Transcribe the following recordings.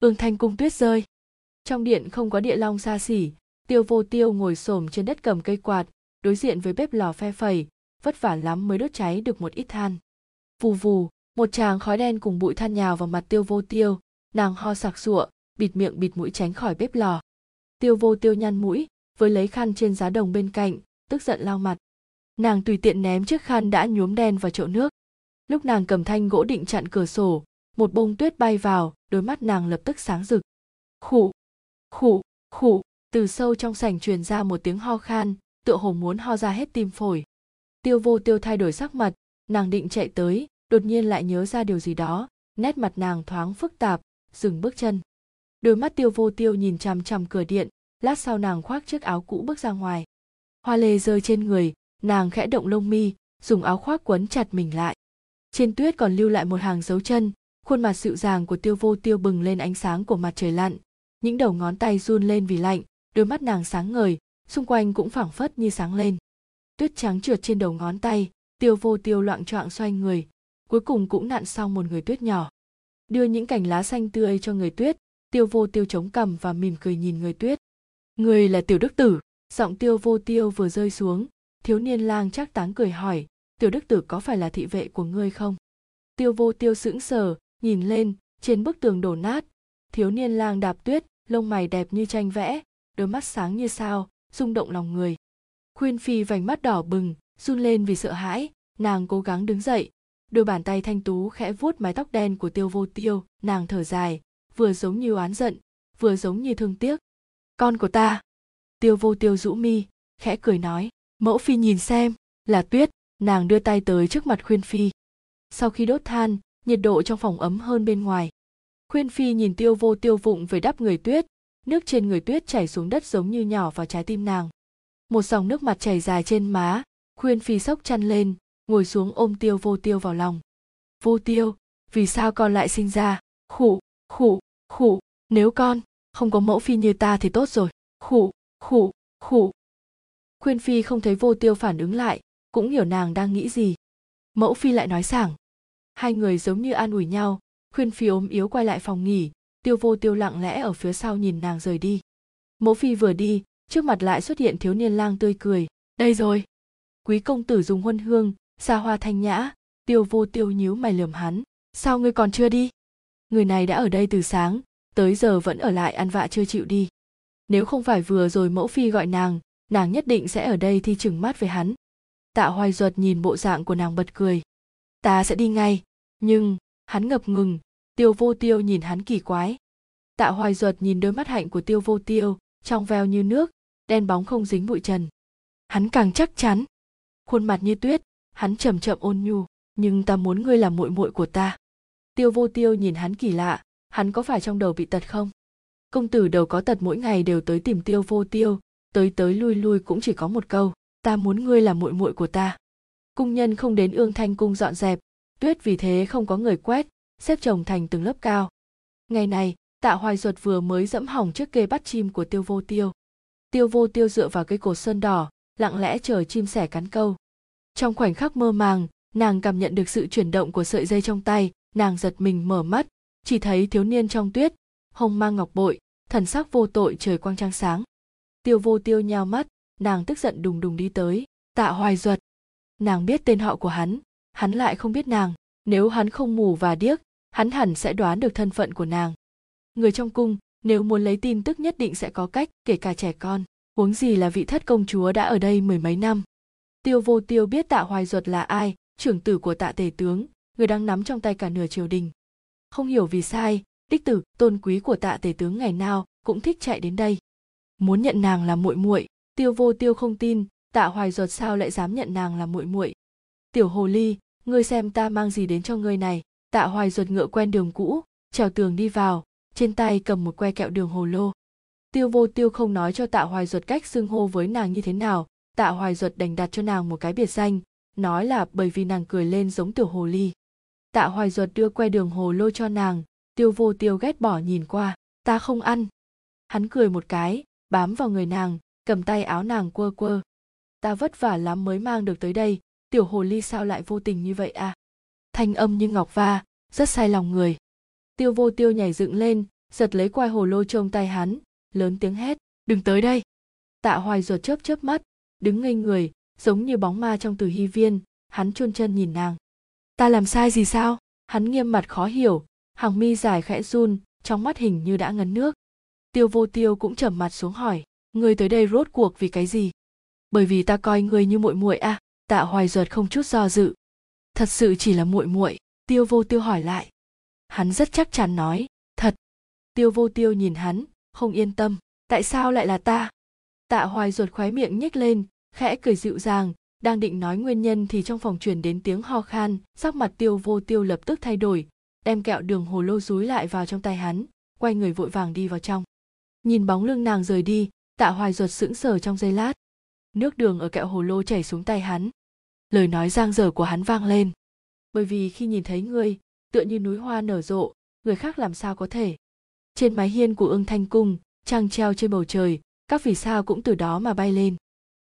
ương thanh cung tuyết rơi. Trong điện không có địa long xa xỉ, tiêu vô tiêu ngồi xổm trên đất cầm cây quạt, đối diện với bếp lò phe phẩy, vất vả lắm mới đốt cháy được một ít than. Vù vù, một tràng khói đen cùng bụi than nhào vào mặt tiêu vô tiêu, nàng ho sặc sụa, bịt miệng bịt mũi tránh khỏi bếp lò. Tiêu vô tiêu nhăn mũi, với lấy khăn trên giá đồng bên cạnh, tức giận lau mặt. Nàng tùy tiện ném chiếc khăn đã nhuốm đen vào chậu nước. Lúc nàng cầm thanh gỗ định chặn cửa sổ một bông tuyết bay vào, đôi mắt nàng lập tức sáng rực. Khụ khụ khụ. Từ sâu trong sảnh truyền ra một tiếng ho khan, tựa hồ muốn ho ra hết tim phổi. Tiêu vô tiêu thay đổi sắc mặt, nàng định chạy tới, đột nhiên lại nhớ ra điều gì đó, nét mặt nàng thoáng phức tạp, dừng bước chân. Đôi mắt tiêu vô tiêu nhìn chằm chằm cửa điện, lát sau nàng khoác chiếc áo cũ bước ra ngoài. Hoa lê rơi trên người, nàng khẽ động lông mi, dùng áo khoác quấn chặt mình lại. Trên tuyết còn lưu lại một hàng dấu chân khuôn mặt dịu dàng của tiêu vô tiêu bừng lên ánh sáng của mặt trời lặn. Những đầu ngón tay run lên vì lạnh, đôi mắt nàng sáng ngời, xung quanh cũng phảng phất như sáng lên. Tuyết trắng trượt trên đầu ngón tay, tiêu vô tiêu loạn choạng xoay người, cuối cùng cũng nặn xong một người tuyết nhỏ. Đưa những cành lá xanh tươi cho người tuyết, tiêu vô tiêu chống cằm và mỉm cười nhìn người tuyết. Người là tiểu đức tử, giọng tiêu vô tiêu vừa rơi xuống. Thiếu niên lang chắc táng cười hỏi, tiểu đức tử có phải là thị vệ của ngươi không? Tiêu vô tiêu sững sờ nhìn lên, trên bức tường đổ nát. Thiếu niên lang đạp tuyết, lông mày đẹp như tranh vẽ, đôi mắt sáng như sao, rung động lòng người. Khuyên phi vành mắt đỏ bừng, run lên vì sợ hãi. Nàng cố gắng đứng dậy. Đôi bàn tay thanh tú khẽ vuốt mái tóc đen của tiêu vô tiêu. Nàng thở dài, vừa giống như oán giận, vừa giống như thương tiếc. Con của ta. Tiêu vô tiêu rũ mi, khẽ cười nói. Mẫu phi nhìn xem, là tuyết. Nàng đưa tay tới trước mặt khuyên phi. Sau khi đốt than nhiệt độ trong phòng ấm hơn bên ngoài. Khuyên phi nhìn tiêu vô tiêu vụng về đắp người tuyết, nước trên người tuyết chảy xuống đất giống như nhỏ vào trái tim nàng. Một dòng nước mặt chảy dài trên má, khuyên phi sốc chăn lên, ngồi xuống ôm tiêu vô tiêu vào lòng. Vô tiêu, vì sao con lại sinh ra? Khụ khụ khụ nếu con không có mẫu phi như ta thì tốt rồi. Khụ khụ khụ khuyên phi không thấy vô tiêu phản ứng lại, cũng hiểu nàng đang nghĩ gì. Mẫu phi lại nói sảng hai người giống như an ủi nhau, khuyên phi ốm yếu quay lại phòng nghỉ, tiêu vô tiêu lặng lẽ ở phía sau nhìn nàng rời đi. Mẫu phi vừa đi, trước mặt lại xuất hiện thiếu niên lang tươi cười, đây rồi. Quý công tử dùng huân hương, xa hoa thanh nhã, tiêu vô tiêu nhíu mày lườm hắn, sao ngươi còn chưa đi? Người này đã ở đây từ sáng, tới giờ vẫn ở lại ăn vạ chưa chịu đi. Nếu không phải vừa rồi mẫu phi gọi nàng nàng nhất định sẽ ở đây thi chừng mắt với hắn. Tạ hoài duật nhìn bộ dạng của nàng bật cười, ta sẽ đi ngay nhưng, hắn ngập ngừng, tiêu vô tiêu nhìn hắn kỳ quái. Tạ hoài duật nhìn đôi mắt hạnh của tiêu vô tiêu, trong veo như nước, đen bóng không dính bụi trần. Hắn càng chắc chắn. Khuôn mặt như tuyết, hắn chậm chậm ôn nhu, nhưng ta muốn ngươi là muội muội của ta. Tiêu vô tiêu nhìn hắn kỳ lạ, hắn có phải trong đầu bị tật không? Công tử đầu có tật mỗi ngày đều tới tìm tiêu vô tiêu, tới tới lui lui cũng chỉ có một câu, ta muốn ngươi là muội muội của ta. Cung nhân không đến ương thanh cung dọn dẹp tuyết vì thế không có người quét, xếp chồng thành từng lớp cao. Ngày này, tạ hoài duật vừa mới dẫm hỏng chiếc kê bắt chim của tiêu vô tiêu. Tiêu vô tiêu dựa vào cây cột sơn đỏ, lặng lẽ chờ chim sẻ cắn câu. Trong khoảnh khắc mơ màng, nàng cảm nhận được sự chuyển động của sợi dây trong tay, nàng giật mình mở mắt. Chỉ thấy thiếu niên trong tuyết, hồng mang ngọc bội, thần sắc vô tội trời quang trăng sáng. Tiêu vô tiêu nhao mắt, nàng tức giận đùng đùng đi tới. Tạ hoài duật. Nàng biết tên họ của hắn hắn lại không biết nàng. Nếu hắn không mù và điếc, hắn hẳn sẽ đoán được thân phận của nàng. Người trong cung, nếu muốn lấy tin tức nhất định sẽ có cách, kể cả trẻ con. Huống gì là vị thất công chúa đã ở đây mười mấy năm. Tiêu vô tiêu biết tạ hoài duật là ai, trưởng tử của tạ tể tướng, người đang nắm trong tay cả nửa triều đình. Không hiểu vì sai, đích tử, tôn quý của tạ tể tướng ngày nào cũng thích chạy đến đây. Muốn nhận nàng là muội muội, tiêu vô tiêu không tin, tạ hoài duật sao lại dám nhận nàng là muội muội? Tiểu hồ ly ngươi xem ta mang gì đến cho ngươi này. Tạ hoài duật ngựa quen đường cũ, trèo tường đi vào, trên tay cầm một que kẹo đường hồ lô. Tiêu vô tiêu không nói cho tạ hoài duật cách xưng hô với nàng như thế nào. Tạ hoài duật đành đặt cho nàng một cái biệt danh, nói là bởi vì nàng cười lên giống tiểu hồ ly. Tạ hoài duật đưa que đường hồ lô cho nàng, tiêu vô tiêu ghét bỏ nhìn qua, ta không ăn. Hắn cười một cái, bám vào người nàng, cầm tay áo nàng quơ quơ. Ta vất vả lắm mới mang được tới đây tiểu hồ ly sao lại vô tình như vậy à? Thanh âm như ngọc va, rất sai lòng người. Tiêu vô tiêu nhảy dựng lên, giật lấy quai hồ lô trong tay hắn, lớn tiếng hét, đừng tới đây. Tạ hoài ruột chớp chớp mắt, đứng ngây người, giống như bóng ma trong từ hy viên, hắn chôn chân nhìn nàng. Ta làm sai gì sao? Hắn nghiêm mặt khó hiểu, hàng mi dài khẽ run, trong mắt hình như đã ngấn nước. Tiêu vô tiêu cũng trầm mặt xuống hỏi, ngươi tới đây rốt cuộc vì cái gì? Bởi vì ta coi ngươi như muội muội à tạ hoài duật không chút do dự. Thật sự chỉ là muội muội, tiêu vô tiêu hỏi lại. Hắn rất chắc chắn nói, thật. Tiêu vô tiêu nhìn hắn, không yên tâm, tại sao lại là ta? Tạ hoài ruột khoái miệng nhếch lên, khẽ cười dịu dàng, đang định nói nguyên nhân thì trong phòng truyền đến tiếng ho khan, sắc mặt tiêu vô tiêu lập tức thay đổi, đem kẹo đường hồ lô rúi lại vào trong tay hắn, quay người vội vàng đi vào trong. Nhìn bóng lưng nàng rời đi, tạ hoài ruột sững sờ trong giây lát. Nước đường ở kẹo hồ lô chảy xuống tay hắn lời nói giang dở của hắn vang lên. Bởi vì khi nhìn thấy ngươi, tựa như núi hoa nở rộ, người khác làm sao có thể? Trên mái hiên của ương thanh cung, trăng treo trên bầu trời, các vì sao cũng từ đó mà bay lên.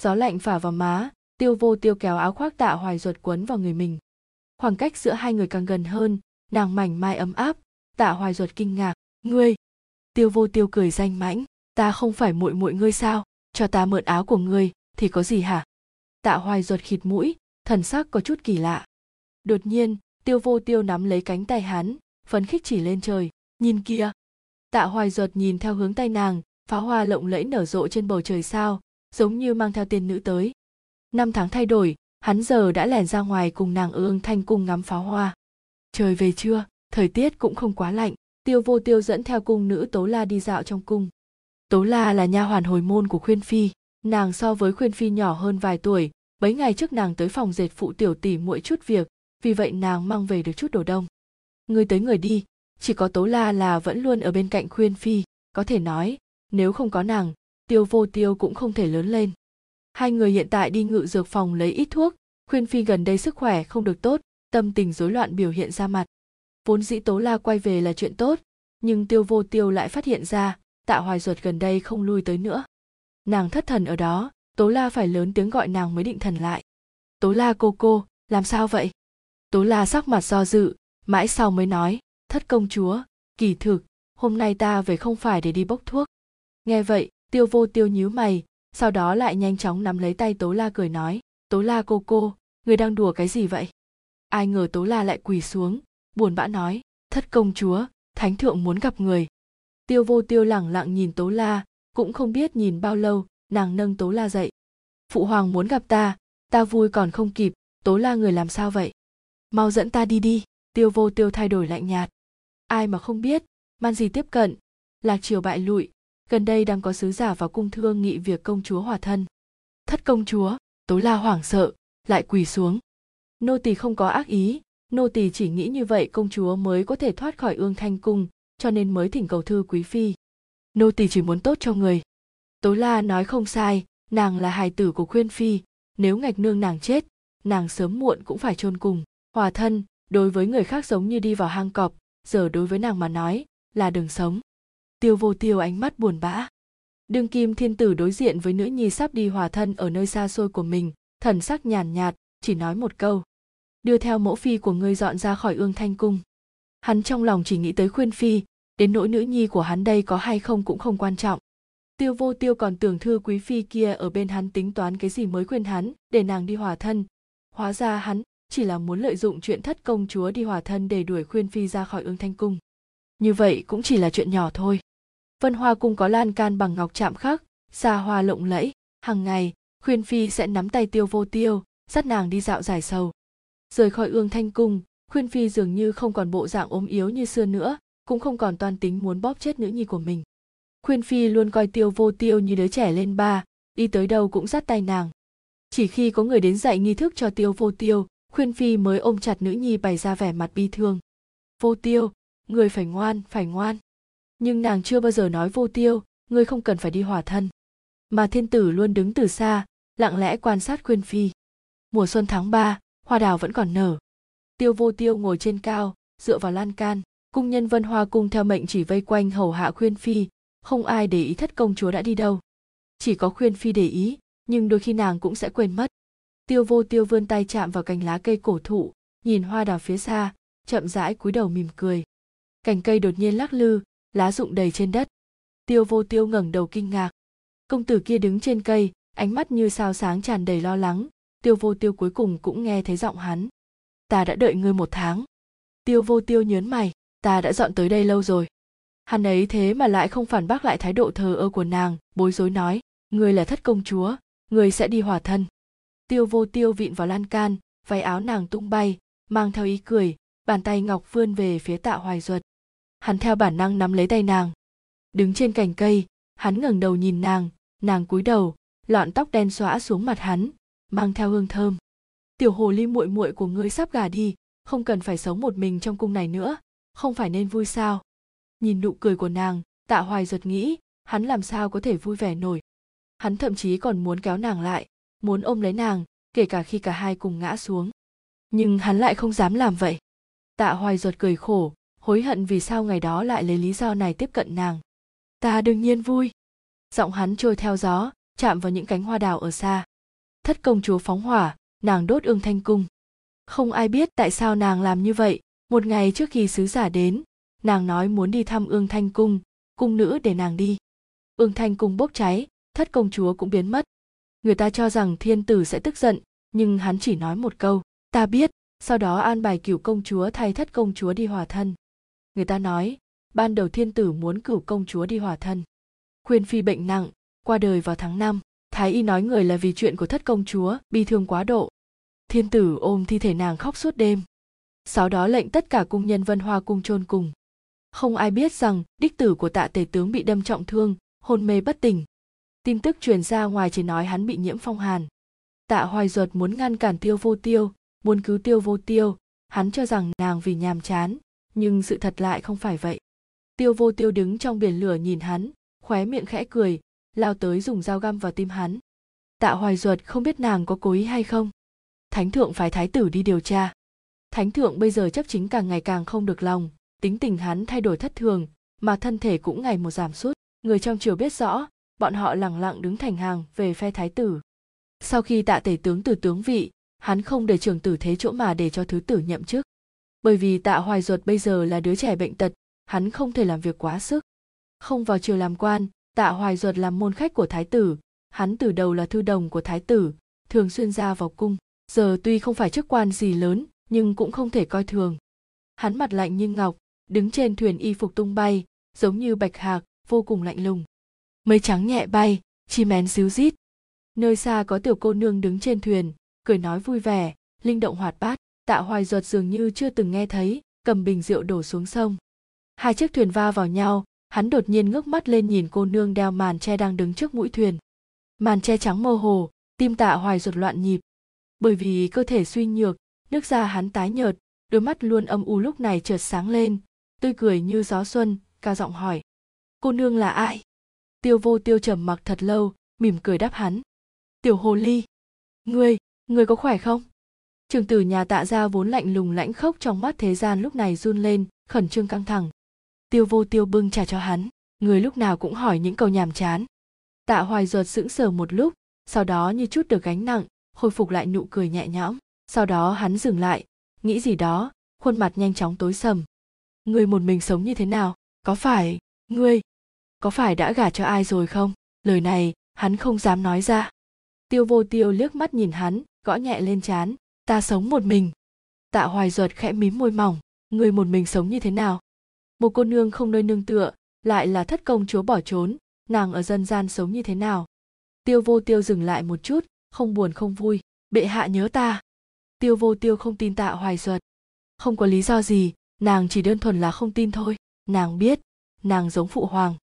Gió lạnh phả vào má, tiêu vô tiêu kéo áo khoác tạ hoài ruột quấn vào người mình. Khoảng cách giữa hai người càng gần hơn, nàng mảnh mai ấm áp, tạ hoài ruột kinh ngạc. Ngươi! Tiêu vô tiêu cười danh mãnh. Ta không phải muội muội ngươi sao? Cho ta mượn áo của ngươi, thì có gì hả? Tạ hoài ruột khịt mũi, thần sắc có chút kỳ lạ. Đột nhiên, tiêu vô tiêu nắm lấy cánh tay hắn, phấn khích chỉ lên trời, nhìn kia tạ hoài ruột nhìn theo hướng tay nàng pháo hoa lộng lẫy nở rộ trên bầu trời sao, giống như mang theo tiên nữ tới. Năm tháng thay đổi, hắn giờ đã lẻn ra ngoài cùng nàng ương thanh cung ngắm pháo hoa. Trời về trưa thời tiết cũng không quá lạnh, tiêu vô tiêu dẫn theo cung nữ tố la đi dạo trong cung. Tố la là nha hoàn hồi môn của khuyên phi nàng so với khuyên phi nhỏ hơn vài tuổi, mấy ngày trước nàng tới phòng dệt phụ tiểu tỷ muội chút việc, vì vậy nàng mang về được chút đồ đông. Người tới người đi, chỉ có tố la là vẫn luôn ở bên cạnh khuyên phi, có thể nói, nếu không có nàng, tiêu vô tiêu cũng không thể lớn lên. Hai người hiện tại đi ngự dược phòng lấy ít thuốc, khuyên phi gần đây sức khỏe không được tốt, tâm tình rối loạn biểu hiện ra mặt. Vốn dĩ tố la quay về là chuyện tốt, nhưng tiêu vô tiêu lại phát hiện ra, tạ hoài ruột gần đây không lui tới nữa nàng thất thần ở đó, tố la phải lớn tiếng gọi nàng mới định thần lại. Tố la cô cô, làm sao vậy? Tố la sắc mặt do dự, mãi sau mới nói, thất công chúa, kỳ thực, hôm nay ta về không phải để đi bốc thuốc. Nghe vậy, tiêu vô tiêu nhíu mày, sau đó lại nhanh chóng nắm lấy tay tố la cười nói, tố la cô cô, người đang đùa cái gì vậy? Ai ngờ tố la lại quỳ xuống, buồn bã nói, thất công chúa, thánh thượng muốn gặp người. Tiêu vô tiêu lẳng lặng nhìn tố la cũng không biết nhìn bao lâu, nàng nâng tố la dậy. Phụ hoàng muốn gặp ta ta vui còn không kịp, tố la người làm sao vậy? Mau dẫn ta đi đi. Tiêu vô tiêu thay đổi lạnh nhạt. Ai mà không biết, man gì tiếp cận lạc triều bại lụi, gần đây đang có sứ giả vào cung thương nghị việc công chúa hòa thân. Thất công chúa? Tố la hoảng sợ, lại quỳ xuống. Nô tỳ không có ác ý, nô tỳ chỉ nghĩ như vậy công chúa mới có thể thoát khỏi ương thanh cung, cho nên mới thỉnh cầu thư quý phi nô tỳ chỉ muốn tốt cho người. Tố la nói không sai, nàng là hài tử của khuyên phi, nếu ngạch nương nàng chết, nàng sớm muộn cũng phải chôn cùng. Hòa thân, đối với người khác giống như đi vào hang cọp, giờ đối với nàng mà nói, là đường sống. Tiêu vô tiêu ánh mắt buồn bã. Đương kim thiên tử đối diện với nữ nhi sắp đi hòa thân ở nơi xa xôi của mình, thần sắc nhàn nhạt, chỉ nói một câu. Đưa theo mẫu phi của ngươi dọn ra khỏi ương thanh cung. Hắn trong lòng chỉ nghĩ tới khuyên phi đến nỗi nữ nhi của hắn đây có hay không cũng không quan trọng. Tiêu vô tiêu còn tưởng thư quý phi kia ở bên hắn tính toán cái gì mới khuyên hắn, để nàng đi hòa thân. Hóa ra hắn chỉ là muốn lợi dụng chuyện thất công chúa đi hòa thân để đuổi khuyên phi ra khỏi ương thanh cung. Như vậy cũng chỉ là chuyện nhỏ thôi. Vân hoa cung có lan can bằng ngọc chạm khắc, xa hoa lộng lẫy. Hàng ngày, khuyên phi sẽ nắm tay tiêu vô tiêu, dắt nàng đi dạo giải sầu. Rời khỏi ương thanh cung, khuyên phi dường như không còn bộ dạng ốm yếu như xưa nữa cũng không còn toan tính muốn bóp chết nữ nhi của mình. Khuyên phi luôn coi tiêu vô tiêu như đứa trẻ lên ba, đi tới đâu cũng dắt tay nàng. Chỉ khi có người đến dạy nghi thức cho tiêu vô tiêu, khuyên phi mới ôm chặt nữ nhi bày ra vẻ mặt bi thương. Vô tiêu, người phải ngoan phải ngoan. Nhưng nàng chưa bao giờ nói vô tiêu ngươi không cần phải đi hòa thân. Mà thiên tử luôn đứng từ xa, lặng lẽ quan sát khuyên phi. Mùa xuân tháng ba, hoa đào vẫn còn nở. Tiêu vô tiêu ngồi trên cao, dựa vào lan can cung nhân vân hoa cung theo mệnh chỉ vây quanh hầu hạ khuyên phi, không ai để ý thất công chúa đã đi đâu. Chỉ có khuyên phi để ý, nhưng đôi khi nàng cũng sẽ quên mất. Tiêu vô tiêu vươn tay chạm vào cành lá cây cổ thụ, nhìn hoa đào phía xa, chậm rãi cúi đầu mỉm cười. Cành cây đột nhiên lắc lư, lá rụng đầy trên đất. Tiêu vô tiêu ngẩng đầu kinh ngạc. Công tử kia đứng trên cây, ánh mắt như sao sáng tràn đầy lo lắng. Tiêu vô tiêu cuối cùng cũng nghe thấy giọng hắn. Ta đã đợi ngươi một tháng. Tiêu vô tiêu nhớn mày ta đã dọn tới đây lâu rồi. Hắn ấy thế mà lại không phản bác lại thái độ thờ ơ của nàng, bối rối nói người là thất công chúa người sẽ đi hòa thân. Tiêu vô tiêu vịn vào lan can, váy áo nàng tung bay, mang theo ý cười, bàn tay ngọc vươn về phía tạ hoài duật. Hắn theo bản năng nắm lấy tay nàng. Đứng trên cành cây, hắn ngẩng đầu nhìn nàng nàng cúi đầu, lọn tóc đen xóa xuống mặt hắn, mang theo hương thơm. Tiểu hồ ly muội muội của ngươi sắp gả đi, không cần phải sống một mình trong cung này nữa không phải nên vui sao? Nhìn nụ cười của nàng, tạ hoài giật nghĩ, hắn làm sao có thể vui vẻ nổi? Hắn thậm chí còn muốn kéo nàng lại, muốn ôm lấy nàng, kể cả khi cả hai cùng ngã xuống. Nhưng hắn lại không dám làm vậy. Tạ hoài giật cười khổ, hối hận vì sao ngày đó lại lấy lý do này tiếp cận nàng. Ta đương nhiên vui. Giọng hắn trôi theo gió, chạm vào những cánh hoa đào ở xa. Thất công chúa phóng hỏa, nàng đốt ương thanh cung. Không ai biết tại sao nàng làm như vậy một ngày trước khi sứ giả đến, nàng nói muốn đi thăm ương thanh cung cung nữ để nàng đi. Ương thanh cung bốc cháy, thất công chúa cũng biến mất. Người ta cho rằng thiên tử sẽ tức giận, nhưng hắn chỉ nói một câu, ta biết. Sau đó an bài cửu công chúa thay thất công chúa đi hòa thân. Người ta nói, ban đầu thiên tử muốn cửu công chúa đi hòa thân. Khuyên phi bệnh nặng, qua đời vào tháng năm. thái y nói người là vì chuyện của thất công chúa, bi thương quá độ. Thiên tử ôm thi thể nàng khóc suốt đêm sau đó lệnh tất cả cung nhân vân hoa cung chôn cùng. Không ai biết rằng, đích tử của tạ tể tướng bị đâm trọng thương, hôn mê bất tỉnh. Tin tức truyền ra ngoài chỉ nói hắn bị nhiễm phong hàn. Tạ hoài duật muốn ngăn cản tiêu vô tiêu, muốn cứu tiêu vô tiêu. Hắn cho rằng nàng vì nhàm chán, nhưng sự thật lại không phải vậy. Tiêu vô tiêu đứng trong biển lửa nhìn hắn, khóe miệng khẽ cười, lao tới dùng dao găm vào tim hắn. Tạ hoài duật không biết nàng có cố ý hay không. Thánh thượng phải thái tử đi điều tra thánh thượng bây giờ chấp chính càng ngày càng không được lòng, tính tình hắn thay đổi thất thường, mà thân thể cũng ngày một giảm sút. Người trong triều biết rõ, bọn họ lẳng lặng đứng thành hàng về phe thái tử. Sau khi tạ tể tướng từ tướng vị, hắn không để trường tử thế chỗ mà để cho thứ tử nhậm chức. Bởi vì tạ hoài duật bây giờ là đứa trẻ bệnh tật, hắn không thể làm việc quá sức. Không vào triều làm quan, tạ hoài duật làm môn khách của thái tử. Hắn từ đầu là thư đồng của thái tử, thường xuyên ra vào cung. Giờ tuy không phải chức quan gì lớn nhưng cũng không thể coi thường. Hắn mặt lạnh như ngọc, đứng trên thuyền y phục tung bay, giống như bạch hạc, vô cùng lạnh lùng. Mây trắng nhẹ bay, chim én xíu rít. Nơi xa có tiểu cô nương đứng trên thuyền, cười nói vui vẻ, linh động hoạt bát. Tạ hoài ruột dường như chưa từng nghe thấy, cầm bình rượu đổ xuống sông. Hai chiếc thuyền va vào nhau, hắn đột nhiên ngước mắt lên nhìn cô nương đeo màn che đang đứng trước mũi thuyền. Màn che trắng mơ hồ, tim tạ hoài ruột loạn nhịp. Bởi vì cơ thể suy nhược nước da hắn tái nhợt, đôi mắt luôn âm u lúc này chợt sáng lên, tươi cười như gió xuân, cao giọng hỏi. Cô nương là ai? Tiêu vô tiêu trầm mặc thật lâu, mỉm cười đáp hắn. Tiểu hồ ly. Ngươi ngươi có khỏe không? Trường tử nhà tạ gia vốn lạnh lùng lãnh khốc trong mắt thế gian lúc này run lên, khẩn trương căng thẳng. Tiêu vô tiêu bưng trà cho hắn, người lúc nào cũng hỏi những câu nhàm chán. Tạ hoài ruột sững sờ một lúc, sau đó như chút được gánh nặng, khôi phục lại nụ cười nhẹ nhõm sau đó hắn dừng lại, nghĩ gì đó, khuôn mặt nhanh chóng tối sầm. Ngươi một mình sống như thế nào? Có phải ngươi, có phải đã gả cho ai rồi không? Lời này, hắn không dám nói ra. Tiêu vô tiêu liếc mắt nhìn hắn, gõ nhẹ lên chán ta sống một mình. Tạ hoài duật khẽ mím môi mỏng. Người một mình sống như thế nào? Một cô nương không nơi nương tựa, lại là thất công chúa bỏ trốn. Nàng ở dân gian sống như thế nào? Tiêu vô tiêu dừng lại một chút, không buồn không vui. Bệ hạ nhớ ta tiêu vô tiêu không tin tạ hoài duật. Không có lý do gì, nàng chỉ đơn thuần là không tin thôi. Nàng biết, nàng giống phụ hoàng.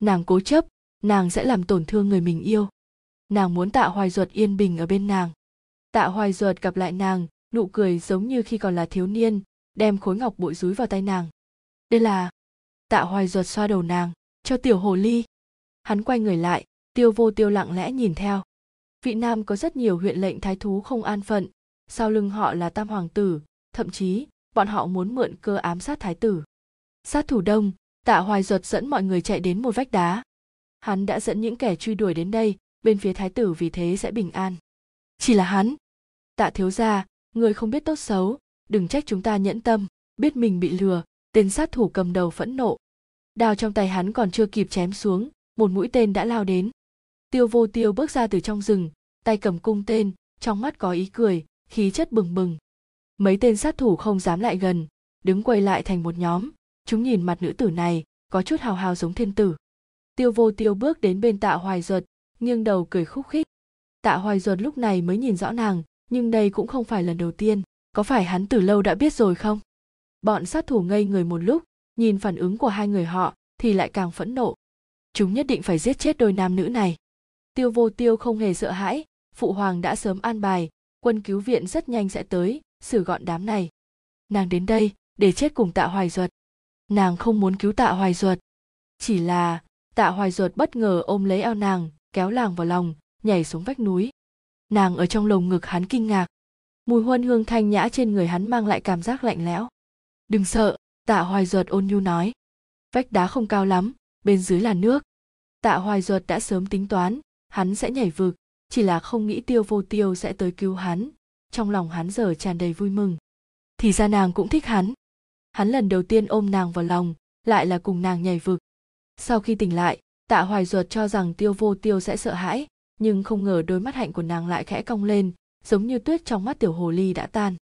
Nàng cố chấp, nàng sẽ làm tổn thương người mình yêu. Nàng muốn tạ hoài duật yên bình ở bên nàng. Tạ hoài duật gặp lại nàng, nụ cười giống như khi còn là thiếu niên, đem khối ngọc bội rúi vào tay nàng. Đây là, tạ hoài duật xoa đầu nàng, cho tiểu hồ ly. Hắn quay người lại, tiêu vô tiêu lặng lẽ nhìn theo. Vị nam có rất nhiều huyện lệnh thái thú không an phận sau lưng họ là tam hoàng tử, thậm chí bọn họ muốn mượn cơ ám sát thái tử. Sát thủ đông, tạ hoài duật dẫn mọi người chạy đến một vách đá. Hắn đã dẫn những kẻ truy đuổi đến đây, bên phía thái tử vì thế sẽ bình an. Chỉ là hắn. Tạ thiếu gia, người không biết tốt xấu, đừng trách chúng ta nhẫn tâm, biết mình bị lừa, tên sát thủ cầm đầu phẫn nộ. Đao trong tay hắn còn chưa kịp chém xuống, một mũi tên đã lao đến. Tiêu vô tiêu bước ra từ trong rừng, tay cầm cung tên, trong mắt có ý cười khí chất bừng bừng. Mấy tên sát thủ không dám lại gần, đứng quay lại thành một nhóm. Chúng nhìn mặt nữ tử này, có chút hào hào giống thiên tử. Tiêu vô tiêu bước đến bên tạ hoài duật, nghiêng đầu cười khúc khích. Tạ hoài duật lúc này mới nhìn rõ nàng, nhưng đây cũng không phải lần đầu tiên. Có phải hắn từ lâu đã biết rồi không? Bọn sát thủ ngây người một lúc, nhìn phản ứng của hai người họ, thì lại càng phẫn nộ. Chúng nhất định phải giết chết đôi nam nữ này. Tiêu vô tiêu không hề sợ hãi, phụ hoàng đã sớm an bài quân cứu viện rất nhanh sẽ tới, xử gọn đám này. Nàng đến đây, để chết cùng tạ hoài duật. Nàng không muốn cứu tạ hoài duật. Chỉ là, tạ hoài duật bất ngờ ôm lấy eo nàng, kéo nàng vào lòng, nhảy xuống vách núi. Nàng ở trong lồng ngực hắn kinh ngạc. Mùi huân hương thanh nhã trên người hắn mang lại cảm giác lạnh lẽo. Đừng sợ, tạ hoài duật ôn nhu nói. Vách đá không cao lắm, bên dưới là nước. Tạ hoài duật đã sớm tính toán, hắn sẽ nhảy vực chỉ là không nghĩ tiêu vô tiêu sẽ tới cứu hắn. Trong lòng hắn giờ tràn đầy vui mừng. Thì ra nàng cũng thích hắn. Hắn lần đầu tiên ôm nàng vào lòng, lại là cùng nàng nhảy vực. Sau khi tỉnh lại, tạ hoài duật cho rằng tiêu vô tiêu sẽ sợ hãi, nhưng không ngờ đôi mắt hạnh của nàng lại khẽ cong lên, giống như tuyết trong mắt tiểu hồ ly đã tan.